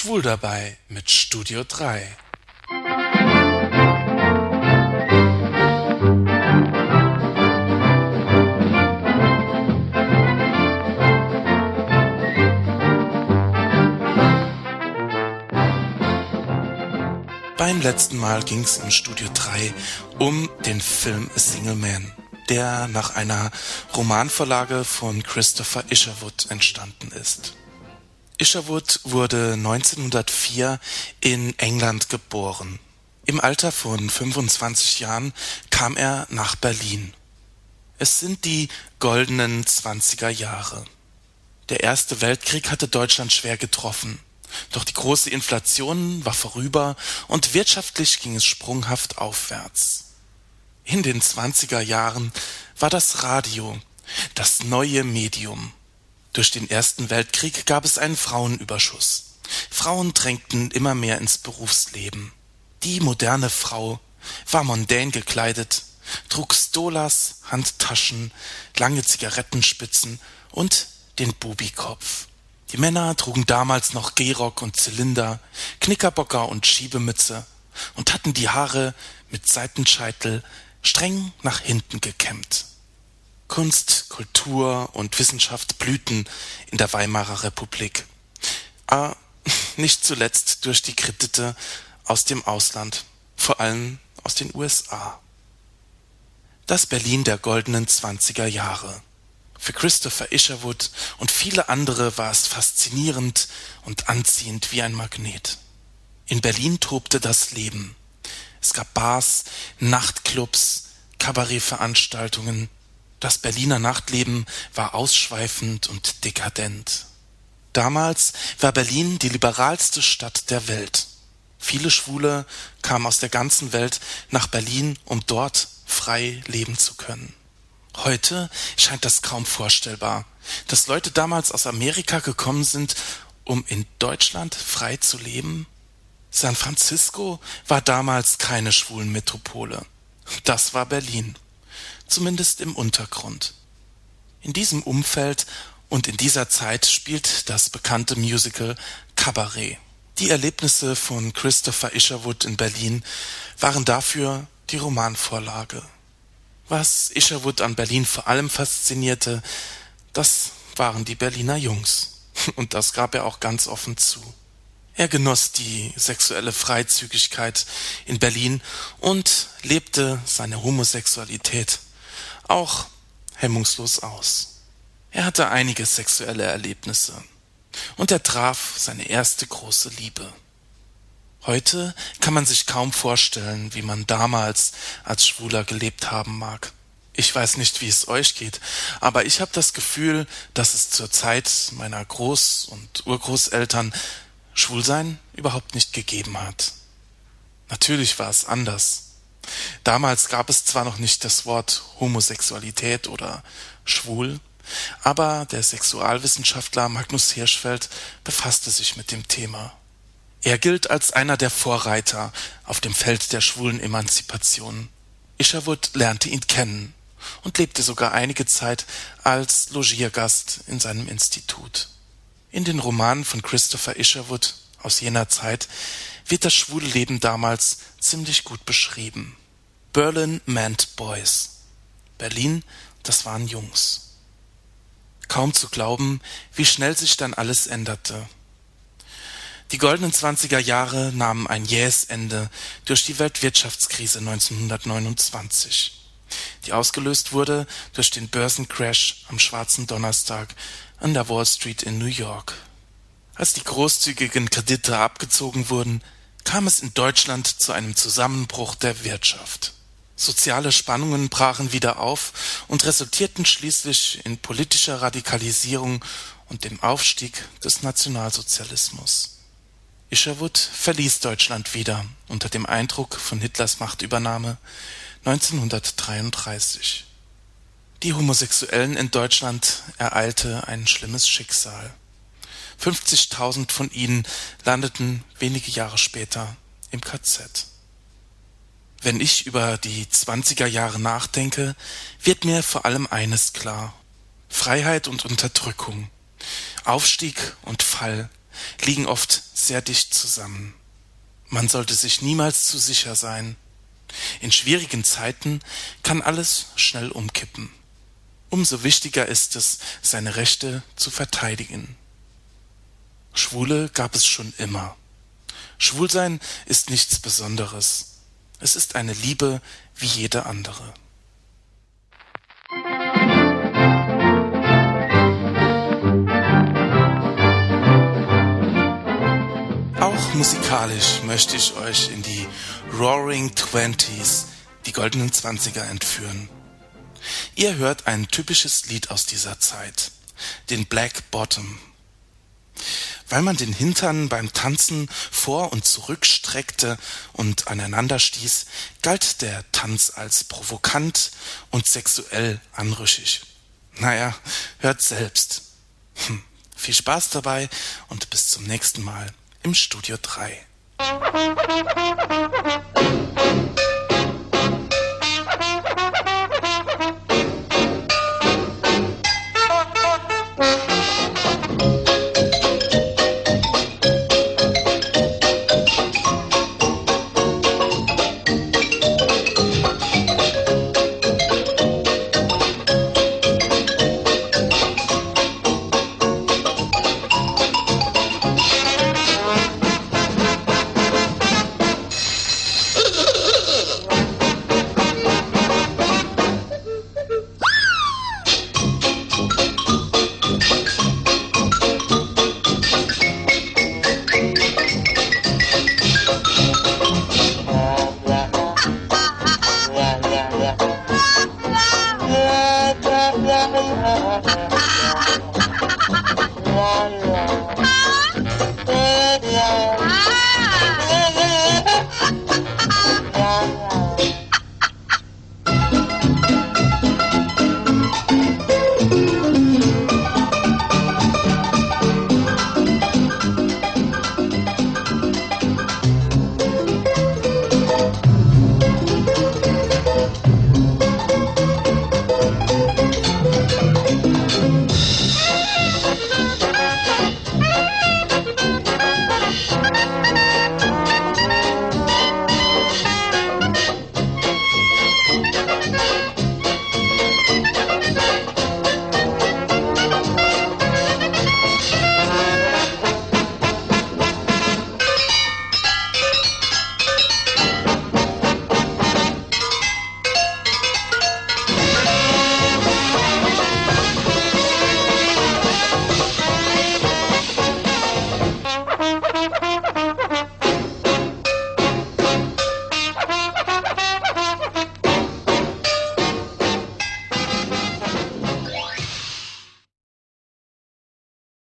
Schwul dabei mit Studio 3. Beim letzten Mal ging es im Studio 3 um den Film A Single Man, der nach einer Romanvorlage von Christopher Isherwood entstanden ist. Isherwood wurde 1904 in England geboren. Im Alter von 25 Jahren kam er nach Berlin. Es sind die goldenen 20er Jahre. Der Erste Weltkrieg hatte Deutschland schwer getroffen. Doch die große Inflation war vorüber und wirtschaftlich ging es sprunghaft aufwärts. In den 20er Jahren war das Radio das neue Medium. Durch den Ersten Weltkrieg gab es einen Frauenüberschuss. Frauen drängten immer mehr ins Berufsleben. Die moderne Frau war mondän gekleidet, trug Stolas, Handtaschen, lange Zigarettenspitzen und den Bubikopf. Die Männer trugen damals noch Gehrock und Zylinder, Knickerbocker und Schiebemütze und hatten die Haare mit Seitenscheitel streng nach hinten gekämmt. Kunst, Kultur und Wissenschaft blühten in der Weimarer Republik. Aber nicht zuletzt durch die Kredite aus dem Ausland, vor allem aus den USA. Das Berlin der goldenen zwanziger Jahre. Für Christopher Isherwood und viele andere war es faszinierend und anziehend wie ein Magnet. In Berlin tobte das Leben. Es gab Bars, Nachtclubs, Kabarettveranstaltungen, das Berliner Nachtleben war ausschweifend und dekadent. Damals war Berlin die liberalste Stadt der Welt. Viele Schwule kamen aus der ganzen Welt nach Berlin, um dort frei leben zu können. Heute scheint das kaum vorstellbar, dass Leute damals aus Amerika gekommen sind, um in Deutschland frei zu leben. San Francisco war damals keine schwulen Metropole. Das war Berlin zumindest im Untergrund. In diesem Umfeld und in dieser Zeit spielt das bekannte Musical Cabaret. Die Erlebnisse von Christopher Isherwood in Berlin waren dafür die Romanvorlage. Was Isherwood an Berlin vor allem faszinierte, das waren die Berliner Jungs. Und das gab er auch ganz offen zu. Er genoss die sexuelle Freizügigkeit in Berlin und lebte seine Homosexualität auch hemmungslos aus. Er hatte einige sexuelle Erlebnisse und er traf seine erste große Liebe. Heute kann man sich kaum vorstellen, wie man damals als Schwuler gelebt haben mag. Ich weiß nicht, wie es euch geht, aber ich habe das Gefühl, dass es zur Zeit meiner Groß- und Urgroßeltern Schwulsein überhaupt nicht gegeben hat. Natürlich war es anders. Damals gab es zwar noch nicht das Wort Homosexualität oder schwul, aber der Sexualwissenschaftler Magnus Hirschfeld befasste sich mit dem Thema. Er gilt als einer der Vorreiter auf dem Feld der schwulen Emanzipation. Isherwood lernte ihn kennen und lebte sogar einige Zeit als Logiergast in seinem Institut. In den Romanen von Christopher Isherwood aus jener Zeit wird das schwule Leben damals ziemlich gut beschrieben. Berlin meant Boys. Berlin, das waren Jungs. Kaum zu glauben, wie schnell sich dann alles änderte. Die goldenen zwanziger Jahre nahmen ein jähes Ende durch die Weltwirtschaftskrise 1929, die ausgelöst wurde durch den Börsencrash am schwarzen Donnerstag an der Wall Street in New York. Als die großzügigen Kredite abgezogen wurden, kam es in Deutschland zu einem Zusammenbruch der Wirtschaft. Soziale Spannungen brachen wieder auf und resultierten schließlich in politischer Radikalisierung und dem Aufstieg des Nationalsozialismus. Isherwood verließ Deutschland wieder unter dem Eindruck von Hitlers Machtübernahme 1933. Die Homosexuellen in Deutschland ereilte ein schlimmes Schicksal. 50.000 von ihnen landeten wenige Jahre später im KZ. Wenn ich über die 20er Jahre nachdenke, wird mir vor allem eines klar. Freiheit und Unterdrückung, Aufstieg und Fall, liegen oft sehr dicht zusammen. Man sollte sich niemals zu sicher sein. In schwierigen Zeiten kann alles schnell umkippen. Umso wichtiger ist es, seine Rechte zu verteidigen. Schwule gab es schon immer. Schwulsein ist nichts Besonderes. Es ist eine Liebe wie jede andere. Auch musikalisch möchte ich euch in die Roaring Twenties, die goldenen Zwanziger, entführen. Ihr hört ein typisches Lied aus dieser Zeit, den Black Bottom. Weil man den Hintern beim Tanzen vor und zurück streckte und aneinander stieß, galt der Tanz als provokant und sexuell anrüchig. Naja, hört selbst. Hm, viel Spaß dabei und bis zum nächsten Mal im Studio 3.